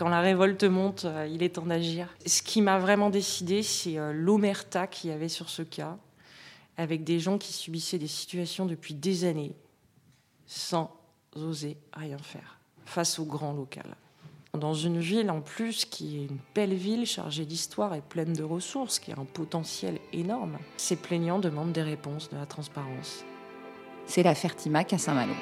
Quand la révolte monte, euh, il est temps d'agir. Ce qui m'a vraiment décidé, c'est euh, l'omerta qu'il y avait sur ce cas, avec des gens qui subissaient des situations depuis des années, sans oser rien faire, face au grand local. Dans une ville en plus qui est une belle ville chargée d'histoire et pleine de ressources, qui a un potentiel énorme, ces plaignants demandent des réponses, de la transparence. C'est l'affaire Timac à Saint-Malo.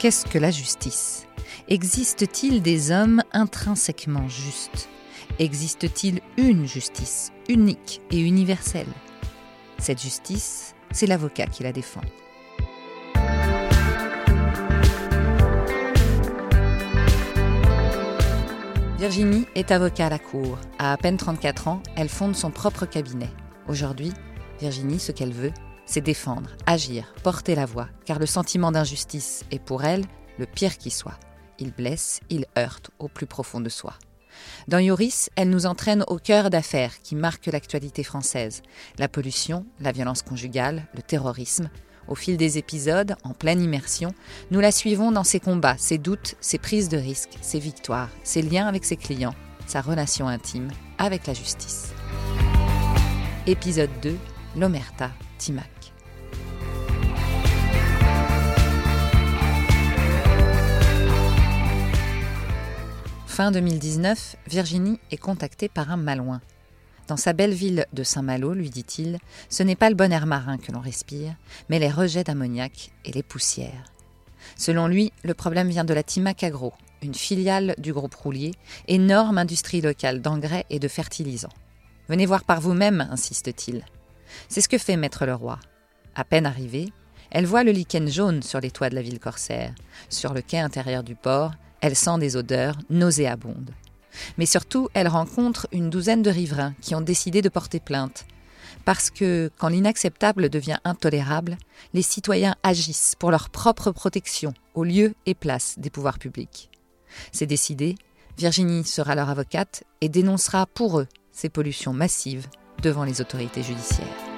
Qu'est-ce que la justice? Existe-t-il des hommes intrinsèquement justes? Existe-t-il une justice unique et universelle? Cette justice, c'est l'avocat qui la défend. Virginie est avocat à la cour. À à peine 34 ans, elle fonde son propre cabinet. Aujourd'hui, Virginie, ce qu'elle veut, c'est défendre, agir, porter la voix, car le sentiment d'injustice est pour elle le pire qui soit. Il blesse, il heurte au plus profond de soi. Dans Yoris, elle nous entraîne au cœur d'affaires qui marquent l'actualité française. La pollution, la violence conjugale, le terrorisme. Au fil des épisodes, en pleine immersion, nous la suivons dans ses combats, ses doutes, ses prises de risques, ses victoires, ses liens avec ses clients, sa relation intime avec la justice. Épisode 2, l'Omerta, Timac. Fin 2019, Virginie est contactée par un malouin. Dans sa belle ville de Saint-Malo, lui dit-il, ce n'est pas le bon air marin que l'on respire, mais les rejets d'ammoniac et les poussières. Selon lui, le problème vient de la Timac Agro, une filiale du groupe Roulier, énorme industrie locale d'engrais et de fertilisants. Venez voir par vous-même, insiste-t-il. C'est ce que fait Maître Leroy. À peine arrivée, elle voit le lichen jaune sur les toits de la ville corsaire. Sur le quai intérieur du port, elle sent des odeurs nauséabondes. Mais surtout, elle rencontre une douzaine de riverains qui ont décidé de porter plainte. Parce que, quand l'inacceptable devient intolérable, les citoyens agissent pour leur propre protection au lieu et place des pouvoirs publics. C'est décidé, Virginie sera leur avocate et dénoncera pour eux ces pollutions massives devant les autorités judiciaires.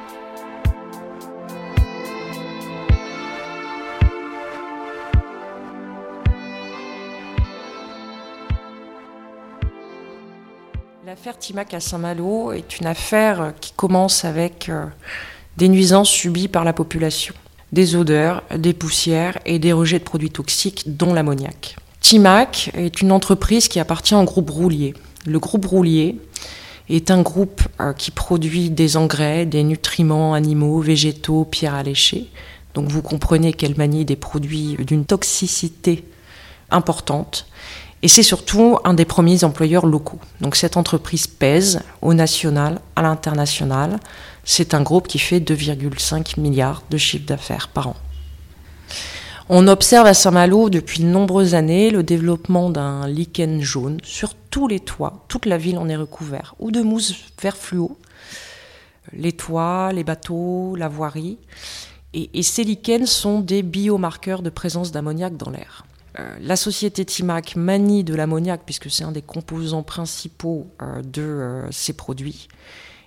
L'affaire Timac à Saint-Malo est une affaire qui commence avec euh, des nuisances subies par la population, des odeurs, des poussières et des rejets de produits toxiques, dont l'ammoniac. Timac est une entreprise qui appartient au groupe Roulier. Le groupe Roulier est un groupe euh, qui produit des engrais, des nutriments animaux, végétaux, pierres alléchées. Donc vous comprenez qu'elle manie des produits d'une toxicité importante et c'est surtout un des premiers employeurs locaux. Donc cette entreprise pèse au national, à l'international. C'est un groupe qui fait 2,5 milliards de chiffre d'affaires par an. On observe à Saint-Malo depuis de nombreuses années le développement d'un lichen jaune sur tous les toits. Toute la ville en est recouverte, ou de mousse vert fluo. Les toits, les bateaux, la voirie. Et, et ces lichens sont des biomarqueurs de présence d'ammoniac dans l'air. Euh, la société Timac manie de l'ammoniac puisque c'est un des composants principaux euh, de euh, ces produits.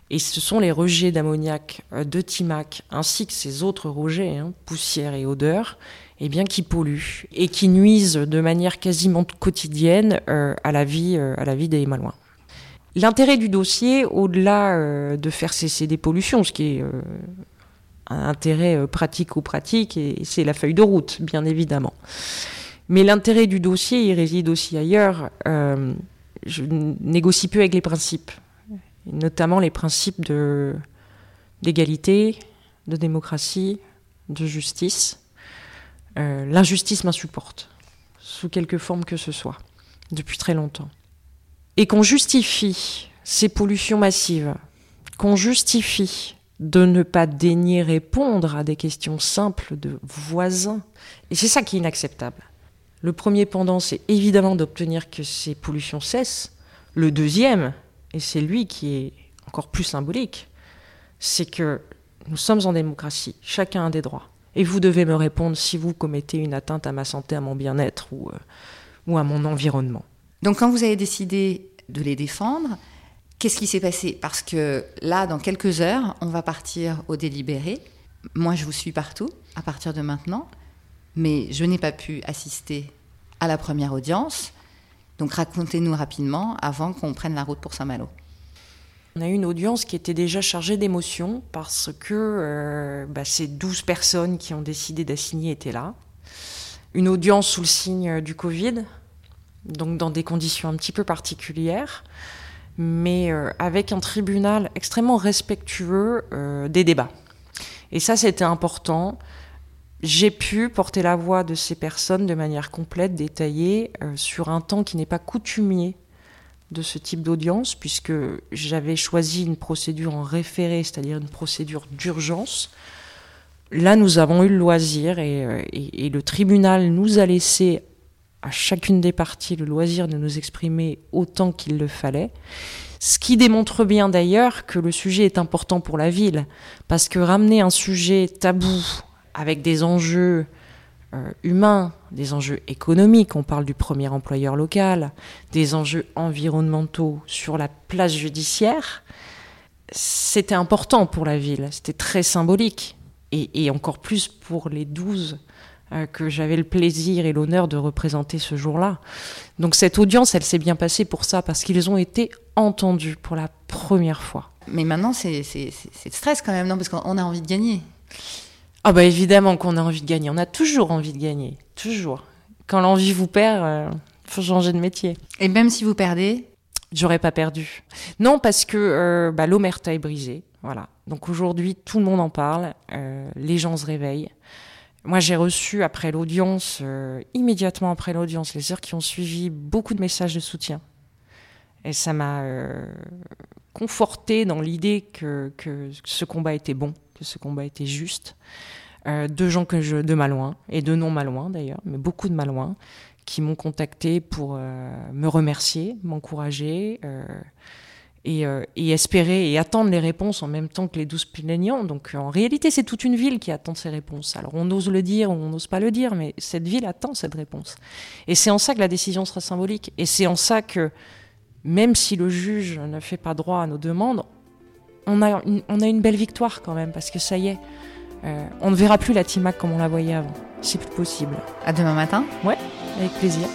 Et ce sont les rejets d'ammoniac de Timac ainsi que ces autres rejets, hein, poussière et odeur, eh bien, qui polluent et qui nuisent de manière quasiment quotidienne à, la vie, à la des Malouins. L'intérêt du dossier, au-delà de faire cesser des pollutions, ce qui est un intérêt pratique ou pratique, et c'est la feuille de route, bien évidemment. Mais l'intérêt du dossier, il réside aussi ailleurs. Euh, je négocie peu avec les principes, notamment les principes de d'égalité, de démocratie, de justice. Euh, l'injustice m'insupporte, sous quelque forme que ce soit, depuis très longtemps. Et qu'on justifie ces pollutions massives, qu'on justifie de ne pas daigner répondre à des questions simples de voisins, et c'est ça qui est inacceptable. Le premier pendant, c'est évidemment d'obtenir que ces pollutions cessent. Le deuxième, et c'est lui qui est encore plus symbolique, c'est que nous sommes en démocratie, chacun a des droits. Et vous devez me répondre si vous commettez une atteinte à ma santé, à mon bien-être ou, euh, à mon environnement. Donc quand vous avez décidé de les défendre, Qu'est-ce qui s'est passé? Parce que là, dans quelques heures, on va partir au délibéré. Moi, je vous suis partout à partir de maintenant, mais je n'ai pas pu assister à la première audience. Donc racontez-nous rapidement avant qu'on prenne la route pour Saint-Malo. On a eu une audience qui était déjà chargée d'émotions parce que euh, bah, ces 12 personnes qui ont décidé d'assigner étaient là. Une audience sous le signe du Covid, donc dans des conditions un petit peu particulières, mais euh, avec un tribunal extrêmement respectueux euh, des débats. Et ça, c'était important. J'ai pu porter la voix de ces personnes de manière complète, détaillée, sur un temps qui n'est pas coutumier de ce type d'audience, puisque j'avais choisi une procédure en référé, c'est-à-dire une procédure d'urgence. Là, nous avons eu le loisir euh, et, le tribunal nous a laissé à chacune des parties le loisir de nous exprimer autant qu'il le fallait. Ce qui démontre bien d'ailleurs que le sujet est important pour la ville, parce que ramener un sujet tabou avec des enjeux euh, humains, des enjeux économiques, on parle du premier employeur local, des enjeux environnementaux sur la place judiciaire, c'était important pour la ville, c'était très symbolique, et, encore plus pour les douze euh, que j'avais le plaisir et l'honneur de représenter ce jour-là. Donc cette audience, elle s'est bien passée pour ça, parce qu'ils ont été entendus pour la première fois. Mais maintenant, c'est stress quand même, non? Parce qu'on a envie de gagner. Ah bah évidemment qu'on a envie de gagner. On a toujours envie de gagner, toujours. Quand l'envie vous perd, euh, faut changer de métier. Et même si vous perdez? J'aurais pas perdu. Non, parce que euh, bah, l'omerta est brisée. Voilà. Donc aujourd'hui, tout le monde en parle. Euh, les gens se réveillent. Moi, j'ai reçu après l'audience, immédiatement après l'audience, les heures qui ont suivi, beaucoup de messages de soutien. Et ça m'a conforté dans l'idée que, que ce combat était bon que ce combat était juste. Euh, de gens que je, de Malouin, et de non Malouin d'ailleurs, mais beaucoup de Malouins, qui m'ont contacté pour euh, me remercier, m'encourager euh, et, et, espérer et attendre les réponses en même temps que les douze plaignants. Donc en réalité, c'est toute une ville qui attend ces réponses. Alors on ose le dire ou on n'ose pas le dire, mais cette ville attend cette réponse. Et c'est en ça que la décision sera symbolique. Et c'est en ça que, même si le juge ne fait pas droit à nos demandes, on a, une, on a une belle victoire quand même, parce que ça y est, euh, on ne verra plus la Timac comme on la voyait avant. C'est plus possible. À demain matin Ouais, avec plaisir.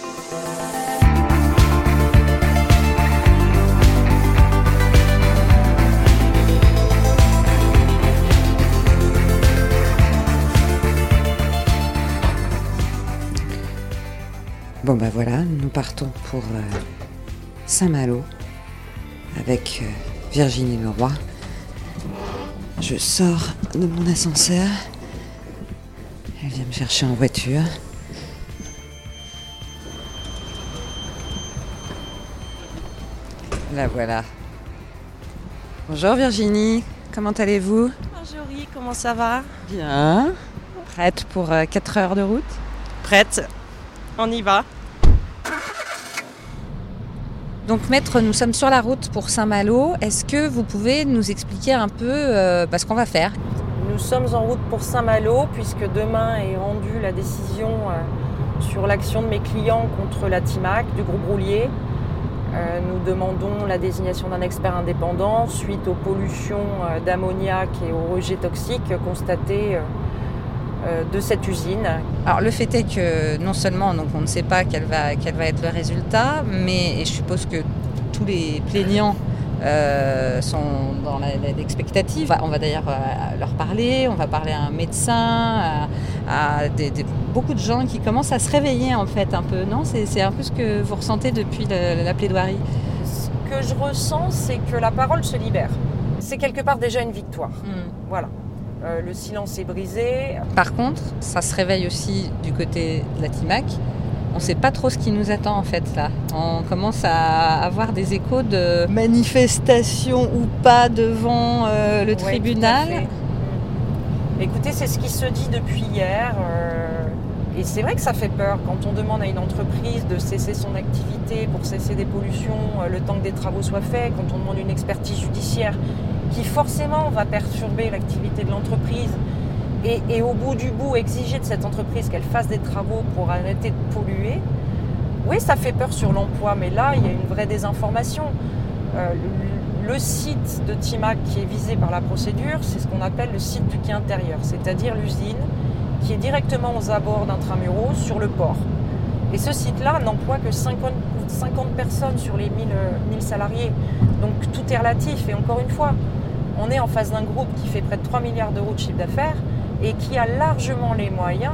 Bon bah voilà, nous partons pour euh, Saint-Malo avec euh, Virginie Leroy. Je sors de mon ascenseur. Elle vient me chercher en voiture. La voilà. Bonjour Virginie, comment allez-vous? Bonjour, comment ça va? Bien. Prête pour 4 euh, heures de route? Prête. On y va. Donc maître, nous sommes sur la route pour Saint-Malo. Est-ce que vous pouvez nous expliquer un peu euh, bah, ce qu'on va faire? Nous sommes en route pour Saint-Malo puisque demain est rendue la décision euh, sur l'action de mes clients contre la TIMAC du groupe Roulier. Euh, nous demandons la désignation d'un expert indépendant suite aux pollutions d'ammoniac et aux rejets toxiques constatés de cette usine. Alors le fait est que non seulement donc, on ne sait pas quel va, quel va être le résultat, mais je suppose que tous les plaignants euh, sont dans l'expectative. On va, d'ailleurs euh, leur parler, on va parler à un médecin, à, beaucoup de gens qui commencent à se réveiller en fait un peu. Non, c'est un peu ce que vous ressentez depuis la plaidoirie? Ce que je ressens, c'est que la parole se libère. C'est quelque part déjà une victoire. Hmm. Voilà. Euh, le silence est brisé. Par contre, ça se réveille aussi du côté de la TIMAC. On ne sait pas trop ce qui nous attend en fait là. On commence à avoir des échos de manifestations ou pas devant euh, le tribunal. Écoutez, c'est ce qui se dit depuis hier. Euh, et c'est vrai que ça fait peur quand on demande à une entreprise de cesser son activité pour cesser des pollutions, le temps que des travaux soient faits, quand on demande une expertise judiciaire qui forcément va perturber l'activité de l'entreprise et, au bout du bout exiger de cette entreprise qu'elle fasse des travaux pour arrêter de polluer, oui, ça fait peur sur l'emploi, mais là, il y a une vraie désinformation. Euh, le site de Timac qui est visé par la procédure, c'est ce qu'on appelle le site du quai intérieur, c'est-à-dire l'usine qui est directement aux abords d'Intramuros sur le port. Et ce site-là n'emploie que 50, 50, personnes sur les 1000, 1000 salariés. Donc tout est relatif. Et encore une fois, on est en face d'un groupe qui fait près de 3 milliards d'euros de chiffre d'affaires et qui a largement les moyens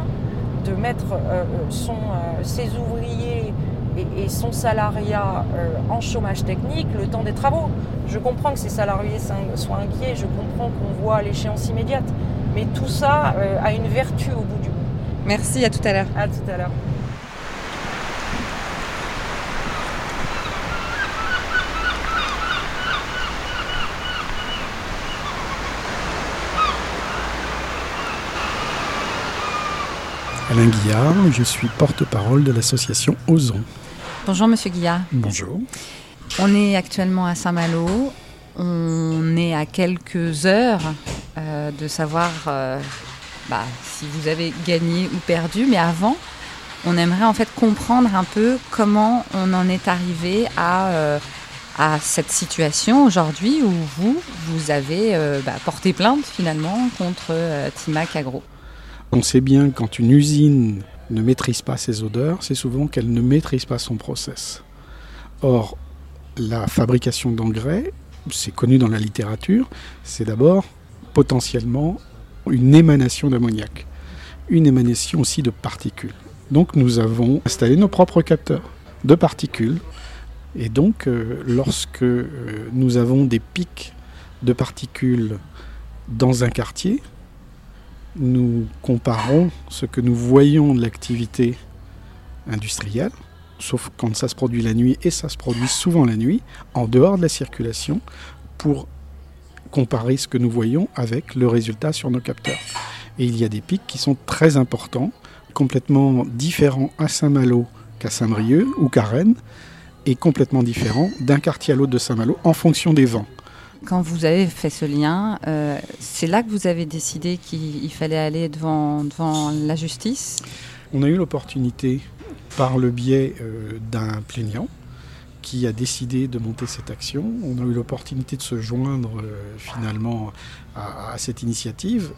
de mettre euh, son, euh, ses ouvriers et, et son salariat euh, en chômage technique le temps des travaux. Je comprends que ces salariés soient inquiets, je comprends qu'on voit l'échéance immédiate, mais tout ça euh, a une vertu au bout du bout. Merci, à tout à l'heure. À tout à l'heure. Alain Guillard, je suis porte-parole de l'association Ozon. Bonjour Monsieur Guillard. Bonjour. On est actuellement à Saint-Malo. On est à quelques heures euh, de savoir euh, bah, si vous avez gagné ou perdu. Mais avant, on aimerait en fait comprendre un peu comment on en est arrivé à, euh, à cette situation aujourd'hui où vous, vous avez bah, porté plainte finalement contre Timac Agro. On sait bien quand une usine ne maîtrise pas ses odeurs, c'est souvent qu'elle ne maîtrise pas son process. Or, la fabrication d'engrais, c'est connu dans la littérature, c'est d'abord potentiellement une émanation d'ammoniac, une émanation aussi de particules. Donc nous avons installé nos propres capteurs de particules. Et donc euh, lorsque euh, nous avons des pics de particules dans un quartier, nous comparons ce que nous voyons de l'activité industrielle, sauf quand ça se produit la nuit, et ça se produit souvent la nuit, en dehors de la circulation, pour comparer ce que nous voyons avec le résultat sur nos capteurs. Et il y a des pics qui sont très importants, complètement différents à Saint-Malo qu'à Saint-Brieuc ou qu'à Rennes, et complètement différents d'un quartier à l'autre de Saint-Malo en fonction des vents. Quand vous avez fait ce lien, euh, c'est là que vous avez décidé qu'il fallait aller devant, devant la justice? On a eu l'opportunité, par le biais euh, d'un plaignant, qui a décidé de monter cette action. On a eu l'opportunité de se joindre euh, finalement à, à, cette initiative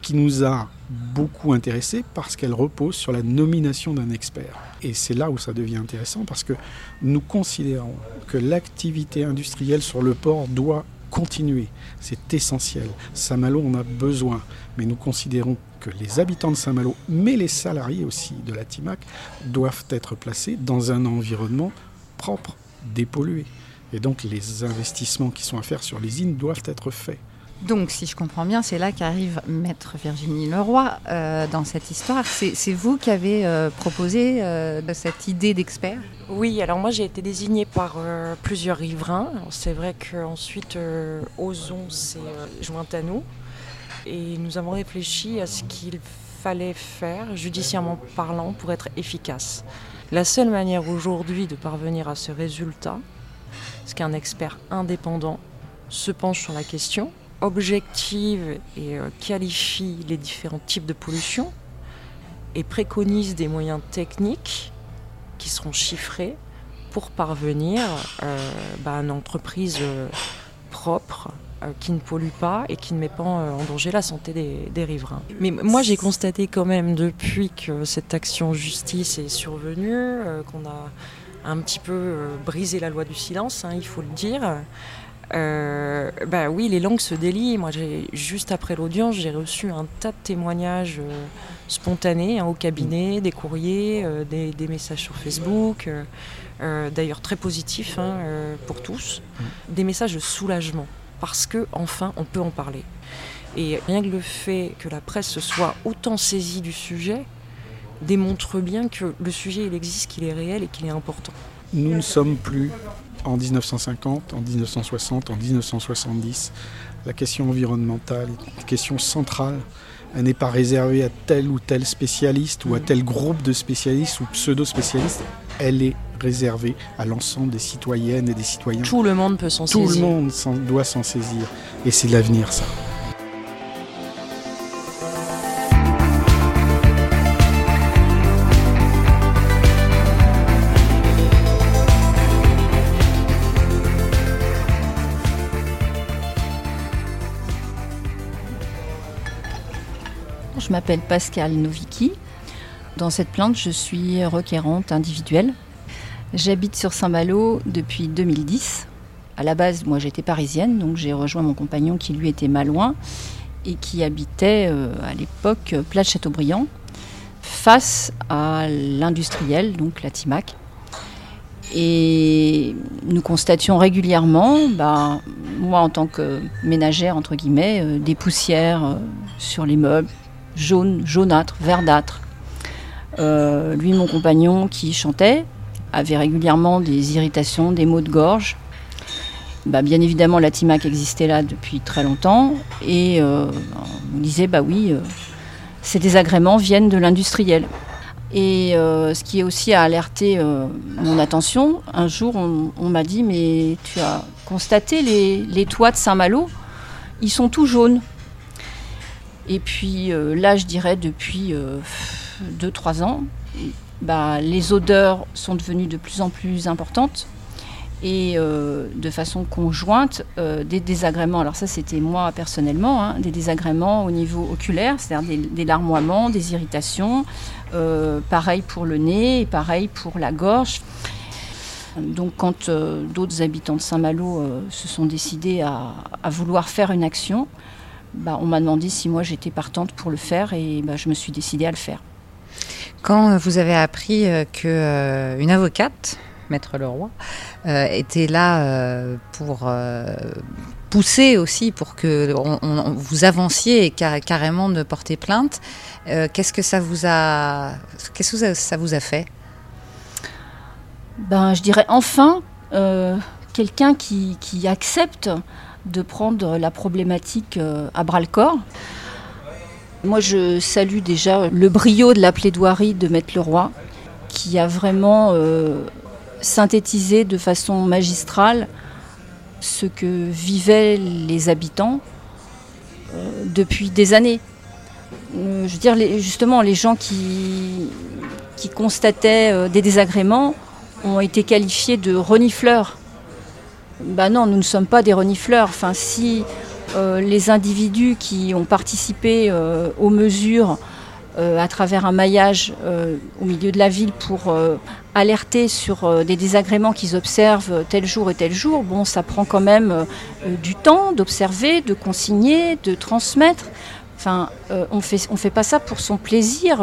qui nous a beaucoup intéressés parce qu'elle repose sur la nomination d'un expert. Et c'est là où ça devient intéressant parce que nous considérons que l'activité industrielle sur le port doit continuer. C'est essentiel. Saint-Malo en a besoin. Mais nous considérons que les habitants de Saint-Malo, mais les salariés aussi de la TIMAC, doivent être placés dans un environnement propre, dépollué. Et donc les investissements qui sont à faire sur les îles doivent être faits. Donc, si je comprends bien, c'est là qu'arrive Maître Virginie Leroy euh, dans cette histoire. C'est vous qui avez euh, proposé euh, cette idée d'expert? Oui, alors moi j'ai été désignée par plusieurs riverains. C'est vrai qu'ensuite Ozon s'est joint à nous et nous avons réfléchi à ce qu'il fallait faire, judiciairement parlant, pour être efficace. La seule manière aujourd'hui de parvenir à ce résultat, c'est qu'un expert indépendant se penche sur la question, objective et euh, qualifie les différents types de pollution et préconise des moyens techniques qui seront chiffrés pour parvenir euh, bah, à une entreprise euh, propre qui ne pollue pas et qui ne met pas en danger la santé des, riverains. Mais moi j'ai constaté quand même depuis que cette action justice est survenue qu'on a un petit peu brisé la loi du silence, hein, il faut le dire. Euh, bah oui, les langues se délient. Moi, juste après l'audience, j'ai reçu un tas de témoignages euh, spontanés hein, au cabinet, des courriers, euh, des, des, messages sur Facebook, euh, d'ailleurs très positifs hein, pour tous, des messages de soulagement parce que enfin, on peut en parler. Et rien que le fait que la presse se soit autant saisie du sujet démontre bien que le sujet il existe, qu'il est réel et qu'il est important. Nous ne sommes plus en 1950, en 1960, en 1970. La question environnementale est une question centrale. Elle n'est pas réservée à tel ou tel spécialiste ou à tel groupe de spécialistes ou pseudo-spécialistes. Elle est réservée à l'ensemble des citoyennes et des citoyens. Tout le monde peut s'en saisir. Tout le monde doit s'en saisir. Et c'est l'avenir, ça. Je m'appelle Pascal Novicki. Dans cette plante, je suis requérante individuelle. J'habite sur Saint-Malo depuis 2010. À la base, moi j'étais parisienne, donc j'ai rejoint mon compagnon qui lui était malouin et qui habitait euh, à l'époque place Châteaubriand, face à l'industriel, donc la Timac. Et nous constations régulièrement, bah, moi en tant que ménagère, entre guillemets, euh, des poussières euh, sur les meubles, jaunes, jaunâtres, verdâtres. Euh, lui, mon compagnon, qui chantait, avait régulièrement des irritations, des maux de gorge. Bah, bien évidemment, la Timac existait là depuis très longtemps. Et on disait, bah oui, ces désagréments viennent de l'industriel. Et euh, ce qui est aussi a alerté euh, mon attention, un jour on, m'a dit mais tu as constaté les, toits de Saint-Malo, ils sont tout jaunes. Et puis euh, là je dirais depuis 2-3 ans, bah, les odeurs sont devenues de plus en plus importantes et de façon conjointe des désagréments. Alors ça c'était moi personnellement, hein, des désagréments au niveau oculaire, c'est-à-dire des, larmoiements, des irritations, euh, pareil pour le nez pareil pour la gorge. Donc quand euh, d'autres habitants de Saint-Malo euh, se sont décidés à, vouloir faire une action, bah, on m'a demandé si moi j'étais partante pour le faire et bah, je me suis décidée à le faire. Quand vous avez appris qu'une avocate, Maître Leroy, était là pour pousser aussi pour que vous avanciez et carrément de porter plainte. Euh, qu'est-ce que ça vous a, qu'est-ce que ça vous a fait? Ben, je dirais enfin euh, quelqu'un qui, accepte de prendre la problématique euh, à bras le corps. Moi, je salue déjà le brio de la plaidoirie de Maître Leroy, qui a vraiment synthétisé de façon magistrale ce que vivaient les habitants euh, depuis des années. Euh, je veux dire, justement, les gens qui, constataient euh, des désagréments ont été qualifiés de renifleurs. Ben non, nous ne sommes pas des renifleurs. Enfin, si les individus qui ont participé aux mesures à travers un maillage au milieu de la ville pour alerter sur euh, des désagréments qu'ils observent tel jour et tel jour, bon, ça prend quand même euh, du temps d'observer, de consigner, de transmettre. Euh, on fait, on fait pas ça pour son plaisir,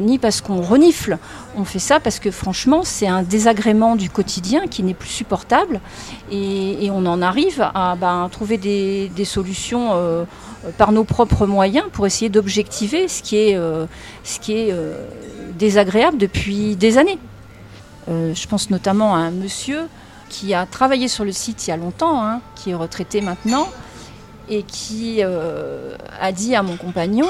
ni parce qu'on renifle. On fait ça parce que franchement, c'est un désagrément du quotidien qui n'est plus supportable, et, on en arrive à ben, trouver des, solutions par nos propres moyens pour essayer d'objectiver ce qui est, désagréable depuis des années. Euh, je pense notamment à un monsieur qui a travaillé sur le site il y a longtemps, hein, qui est retraité maintenant, et qui euh, a dit à mon compagnon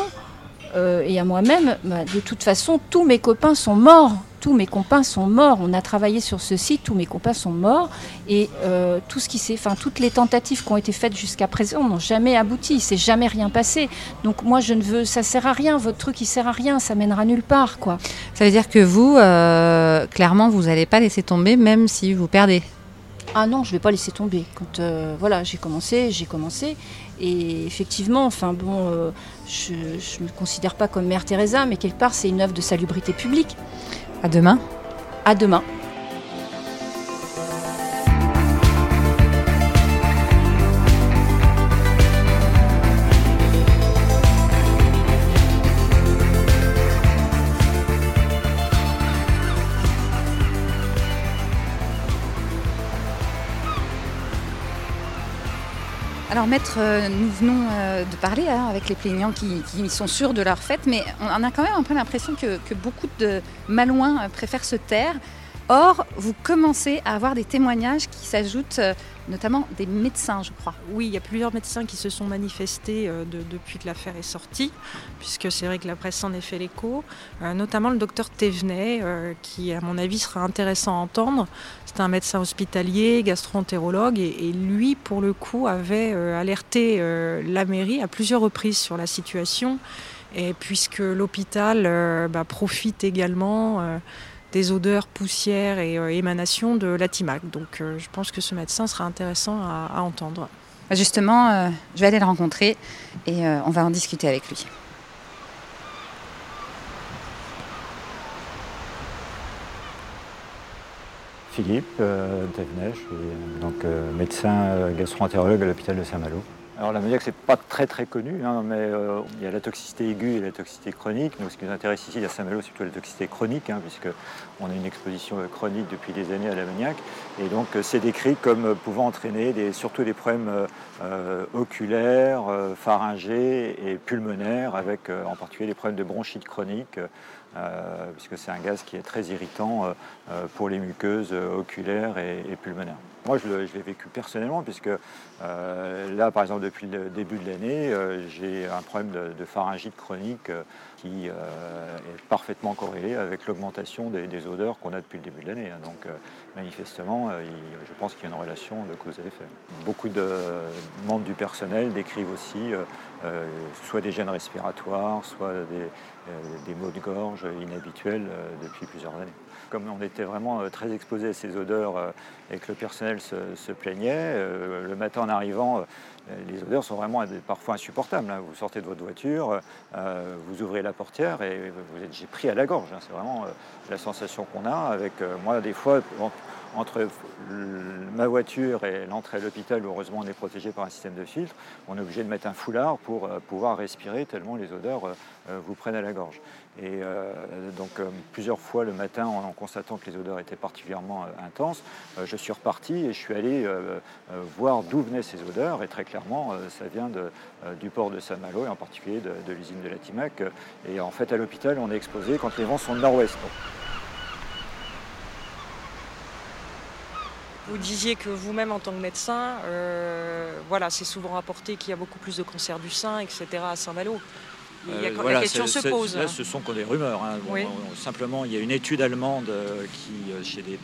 euh, et à moi-même, bah, de toute façon, tous mes copains sont morts tous mes copains sont morts. On a travaillé sur ce site, tous mes copains sont morts. Et euh, tout ce qui s'est, enfin, toutes les tentatives qui ont été faites jusqu'à présent n'ont jamais abouti. Il s'est jamais rien passé. Donc moi, je ne veux, ça sert à rien. Votre truc, il sert à rien. Ça mènera nulle part, quoi. Ça veut dire que vous, clairement, vous n'allez pas laisser tomber, même si vous perdez. Ah non, je vais pas laisser tomber. Quand euh, voilà, j'ai commencé, j'ai commencé. Et effectivement, enfin bon, je ne me considère pas comme Mère Teresa, mais quelque part, c'est une œuvre de salubrité publique. À demain. À demain. Alors maître, euh, nous venons euh, de parler hein, avec les plaignants qui, sont sûrs de leur fête, mais on a quand même un peu l'impression que, beaucoup de Malouins euh, préfèrent se taire. Or, vous commencez à avoir des témoignages qui s'ajoutent notamment des médecins, je crois. Oui, il y a plusieurs médecins qui se sont manifestés euh, depuis que l'affaire est sortie, puisque c'est vrai que la presse en est fait l'écho, euh, notamment le docteur Thévenet, euh, qui à mon avis sera intéressant à entendre. C'est un médecin hospitalier, gastro-entérologue, et, lui, pour le coup, avait alerté la mairie à plusieurs reprises sur la situation, et puisque l'hôpital bah, profite également des odeurs, poussières et euh, émanations de l'atimac. Donc euh, je pense que ce médecin sera intéressant à, entendre. Bah, justement, euh, je vais aller le rencontrer et on va en discuter avec lui. Philippe Thévenet, je suis donc médecin gastro-entérologue à l'hôpital de Saint-Malo. Alors l'ammoniac, c'est pas très très connu, hein, mais euh, il y a la toxicité aiguë et la toxicité chronique. Ce qui nous intéresse ici à Saint-Malo, c'est plutôt la toxicité chronique, hein, puisqu'on a une exposition euh, chronique depuis des années à l'ammoniac. Et donc euh, c'est décrit comme pouvant entraîner surtout des problèmes oculaires, pharyngés et pulmonaires, avec en particulier des problèmes de bronchite chronique, puisque c'est un gaz qui est très irritant pour les muqueuses oculaires et pulmonaires. Moi, je l'ai vécu personnellement, puisque euh, là, par exemple, depuis le début de l'année, euh, j'ai un problème de, pharyngite chronique euh, qui est parfaitement corrélé avec l'augmentation des, odeurs qu'on a depuis le début de l'année. Hein. Donc, manifestement, je pense qu'il y a une relation de cause à effet. Beaucoup de membres du personnel décrivent aussi soit des gènes respiratoires, soit des maux de gorge inhabituels depuis plusieurs années comme on était vraiment euh, très exposé à ces odeurs euh, et que le personnel se, plaignait, euh, le matin en arrivant, les odeurs sont vraiment parfois insupportables. Hein. Vous sortez de votre voiture, vous ouvrez la portière et vous êtes pris à la gorge. Hein. C'est vraiment la sensation qu'on a avec moi des fois entre ma voiture et l'entrée à l'hôpital, heureusement on est protégé par un système de filtre, on est obligé de mettre un foulard pour euh, pouvoir respirer tellement les odeurs euh, euh, vous prennent à la gorge. Et donc plusieurs fois le matin, en, constatant que les odeurs étaient particulièrement intenses, je suis reparti et je suis allé voir d'où venaient ces odeurs. Et très clairement, ça vient du port de Saint-Malo et en particulier de, l'usine de la Timac. Et en fait, à l'hôpital, on est exposé quand les vents sont de nord-ouest. Vous disiez que vous-même, en tant que médecin, euh, voilà, c'est souvent rapporté qu'il y a beaucoup plus de cancers du sein, etc. à Saint-Malo. Euh, la question se pose. Là, ce sont que des rumeurs. Hein. simplement, il y a une étude allemande euh, qui, chez des,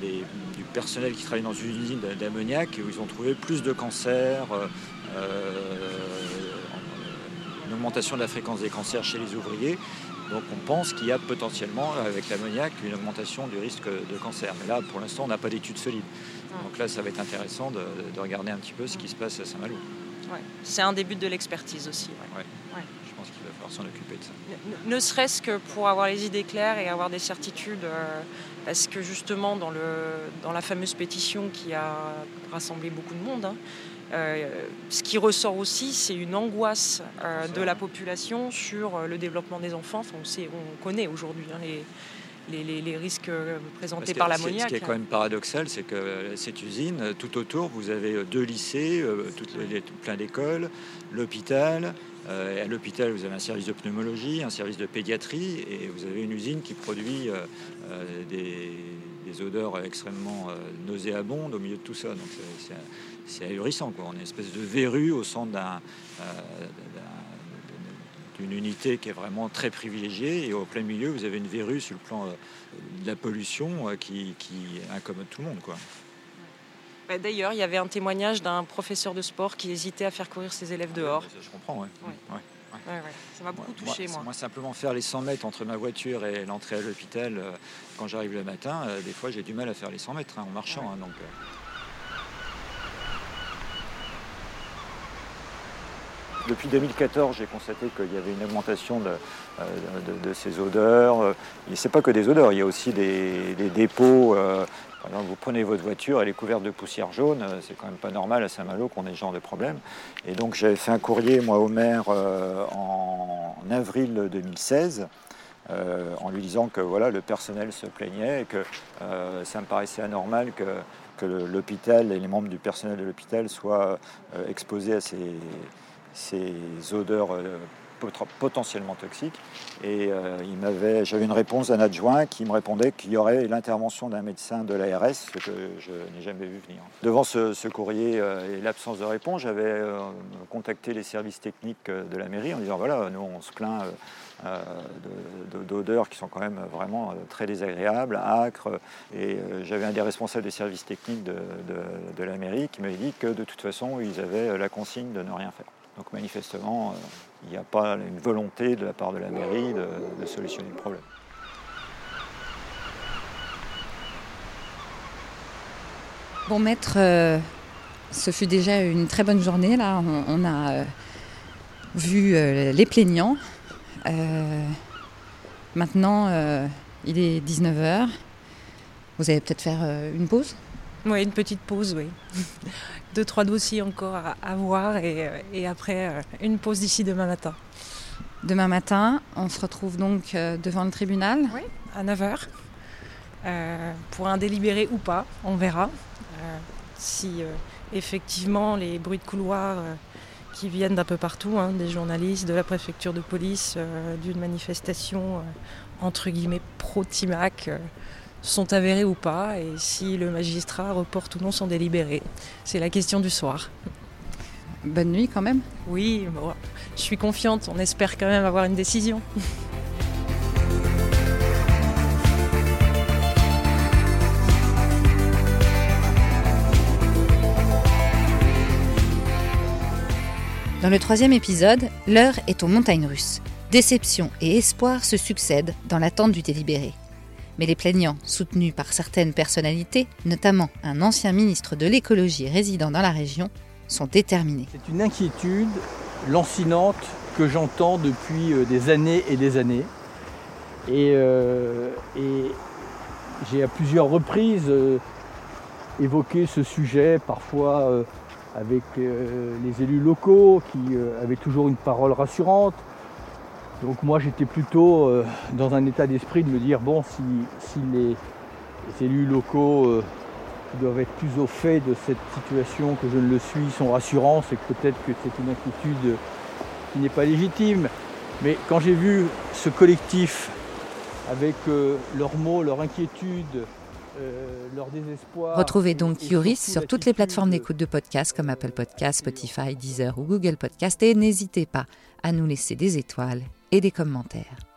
du personnel qui travaille dans une usine d'ammoniac, où ils ont trouvé plus de cancers, une augmentation de la fréquence des cancers chez les ouvriers. Donc on pense qu'il y a potentiellement, avec l'ammoniac, une augmentation du risque de cancer. Mais là, pour l'instant, on n'a pas d'études solides. Ah. Donc là, ça va être intéressant de, regarder un petit peu ce qui se passe à Saint-Malo. C'est un début de l'expertise aussi. Je pense qu'il va falloir s'en occuper de ça. Ne, serait-ce que pour avoir les idées claires et avoir des certitudes, euh, parce que justement, dans, le, dans la fameuse pétition qui a rassemblé beaucoup de monde, hein, euh, ce qui ressort aussi, c'est une angoisse euh, de la population sur euh, le développement des enfants. on, sait, on connaît aujourd'hui hein, les, les, risques présentés par l'ammoniac. Ce qui est quand même paradoxal, c'est que cette usine, tout autour, vous avez deux lycées, plein d'écoles, l'hôpital. à l'hôpital, vous avez un service de pneumologie, un service de pédiatrie, et vous avez une usine qui produit des, des, odeurs extrêmement nauséabondes au milieu de tout ça. Donc c'est c'est ahurissant. Quoi. On est une espèce de verrue au centre euh, d'une unité qui est vraiment très privilégiée. Et au plein milieu, vous avez une verrue sur le plan euh, de la pollution euh, qui, incommode tout le monde. Quoi. Bah, d'ailleurs, il y avait un témoignage d'un professeur de sport qui hésitait à faire courir ses élèves dehors. je comprends, ouais. ça m'a beaucoup touché, moi, moi. simplement faire les 100 mètres entre ma voiture et l'entrée à l'hôpital, quand j'arrive le matin, des fois j'ai du mal à faire les 100 mètres hein, en marchant. Hein, donc, Depuis 2014, j'ai constaté qu'il y avait une augmentation de, euh, ces odeurs. Ce n'est pas que des odeurs, il y a aussi des, dépôts. Euh, vous prenez votre voiture, elle est couverte de poussière jaune. Euh, c'est quand même pas normal à Saint-Malo qu'on ait ce genre de problème. Et donc j'avais fait un courrier, moi, au maire en avril 2016. en lui disant que voilà, le personnel se plaignait et que ça me paraissait anormal que l'hôpital et les membres du personnel de l'hôpital soient exposés à ces, ces odeurs euh, potentiellement toxiques. Et euh, j'avais une réponse d'un adjoint qui me répondait qu'il y aurait l'intervention d'un médecin de l'ARS, ce que je n'ai jamais vu venir. Devant ce, courrier euh, et l'absence de réponse, j'avais contacté les services techniques de la mairie en disant voilà, nous on se plaint d'odeurs qui sont quand même vraiment très désagréables, âcres. Et j'avais un des responsables des services techniques de, de la mairie qui m'avait dit que de toute façon, ils avaient la consigne de ne rien faire. Donc manifestement, euh, il n'y a pas une volonté de la part de la mairie de, solutionner le problème. Bon maître, euh, ce fut déjà une très bonne journée. Là, on, a euh, vu les plaignants. maintenant, il est 19h. Vous allez peut-être faire une pause? Oui, une petite pause, oui. Deux, trois dossiers encore à, voir et, après une pause d'ici demain matin. Demain matin, on se retrouve donc devant le tribunal Oui, à 9h. pour un délibéré ou pas, on verra. si effectivement les bruits de couloir qui viennent d'un peu partout, hein, des journalistes, de la préfecture de police, euh, d'une manifestation euh, entre guillemets pro-Timac, euh, sont avérés ou pas, et si le magistrat reporte ou non son délibéré. C'est la question du soir. Bonne nuit quand même Oui, je suis confiante, on espère quand même avoir une décision. Dans le troisième épisode, l'heure est aux montagnes russes. Déception et espoir se succèdent dans l'attente du délibéré. Mais les plaignants, soutenus par certaines personnalités, notamment un ancien ministre de l'écologie résident dans la région, sont déterminés. C'est une inquiétude lancinante que j'entends depuis euh, des années et des années. Et, euh, j'ai à plusieurs reprises euh, évoqué ce sujet, parfois avec les élus locaux qui avaient toujours une parole rassurante. Donc moi j'étais plutôt euh, dans un état d'esprit de me dire bon si, les, élus locaux qui doivent être plus au fait de cette situation que je ne le suis sont rassurants, c'est que peut-être que c'est une inquiétude qui n'est pas légitime. Mais quand j'ai vu ce collectif avec leurs mots, leurs inquiétudes, euh, leur désespoir. Retrouvez donc Yoris sur toutes les plateformes d'écoute de podcasts comme Apple Podcasts, Spotify, Deezer ou Google Podcasts et n'hésitez pas à nous laisser des étoiles et des commentaires.